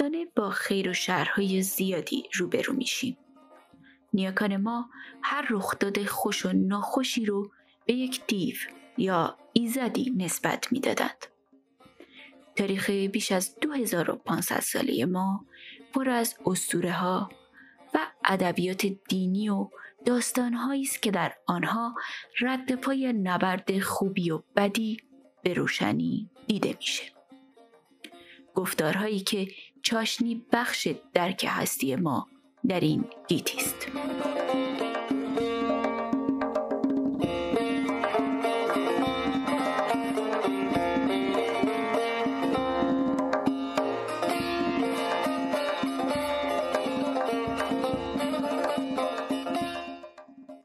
روزانه با خیر و شرهای زیادی روبرو میشیم. نیاکان ما هر رخداد خوش و ناخوشی رو به یک دیو یا ایزدی نسبت می‌دادند. تاریخ بیش از 2500 ساله ما پر از اسطوره ها و ادبیات دینی و داستانهایی است که در آنها رد پای نبرد خوبی و بدی به روشنی دیده میشه. گفتارهایی که چاشنی بخش درک هستی ما در این گیتی است.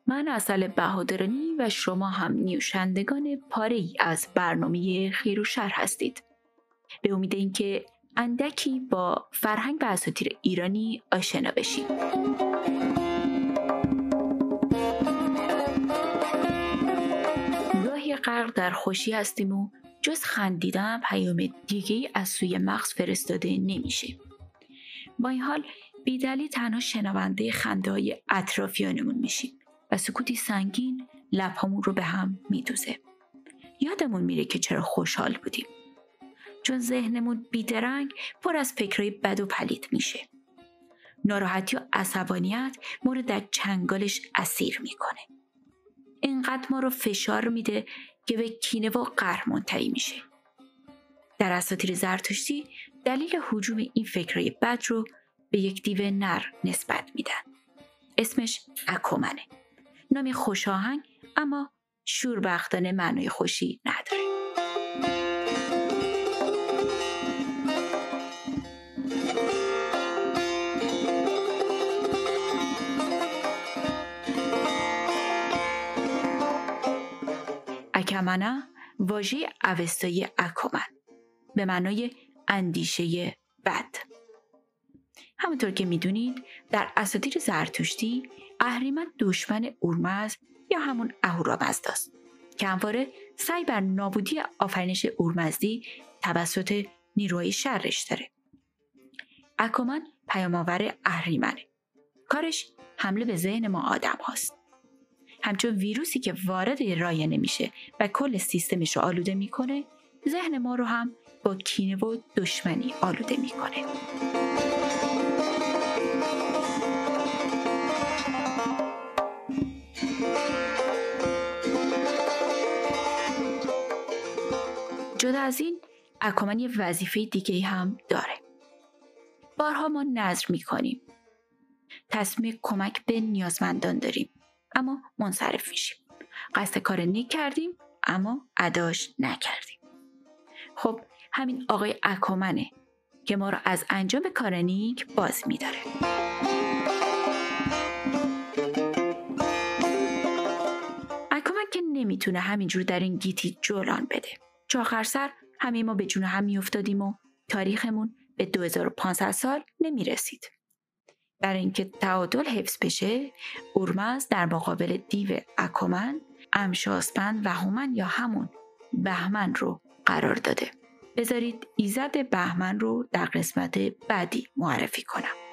من اصل بهادرانی و شما هم نیوشندگان پاره ای از برنامه خیر و شر هستید. به امید اینکه اندکی با فرهنگ و اساطیر ایرانی آشنا بشیم. گاهی غرق در خوشی هستیم و جز خندیدن پیام دیگه از سوی مغز فرستاده نمیشه. با این حال بیدلی تنها شنونده خنده های اطرافیانمون میشیم و سکوتی سنگین لبهامون رو به هم میدوزه. یادمون میره که چرا خوشحال بودیم. چون ذهنمون بیدرنگ پر از فکرهای بد و پلید میشه. ناراحتی و عصبانیت ما رو در چنگالش اسیر می‌کنه. اینقدر ما رو فشار میده که به کینه و قهر منتهی میشه. در اساطیر زرتشتی دلیل حجوم این فکرهای بد رو به یک دیو نر نسبت میدن. اسمش اکومنه. نامی خوشاهنگ اما شوربختانه معنای خوشی نداره. اکمنه واژه اوستایی اکومن به معنای اندیشه بد. همونطور که می‌دونید در اساطیر زرتشتی اهریمن دشمن اورمز یا همون اهورامزد است که همواره سعی بر نابودی آفرینش اورمزدی توسط نیروهای شرش داره. اکومن پیامآور اهریمنه. کارش حمله به ذهن ما آدم هاست. همچون ویروسی که وارد رایه نمیشه و کل سیستمش رو آلوده می‌کنه ذهن ما رو هم با کینه و دشمنی آلوده می‌کنه. جدا از این اکامن یه وظیفه دیگه هم داره. بارها ما نظر می‌کنیم. تصمیم کمک به نیازمندان داریم. اما منصرف میشیم. قصد کار نیک کردیم اما اداش نکردیم. خب همین آقای اکامنه که ما رو از انجام کار نیک باز میداره. اکامن که نمی‌تونه همینجور در این گیتی جولان بده. چو آخر سر همه ما به جون هم میافتادیم و تاریخمون به 2500 سال نمی‌رسید. برای اینکه تعادل حفظ بشه اورمز در مقابل دیو اکومن امشاسپند و هومن یا همون بهمن رو قرار داده. بذارید ایزد بهمن رو در قسمت بعدی معرفی کنم.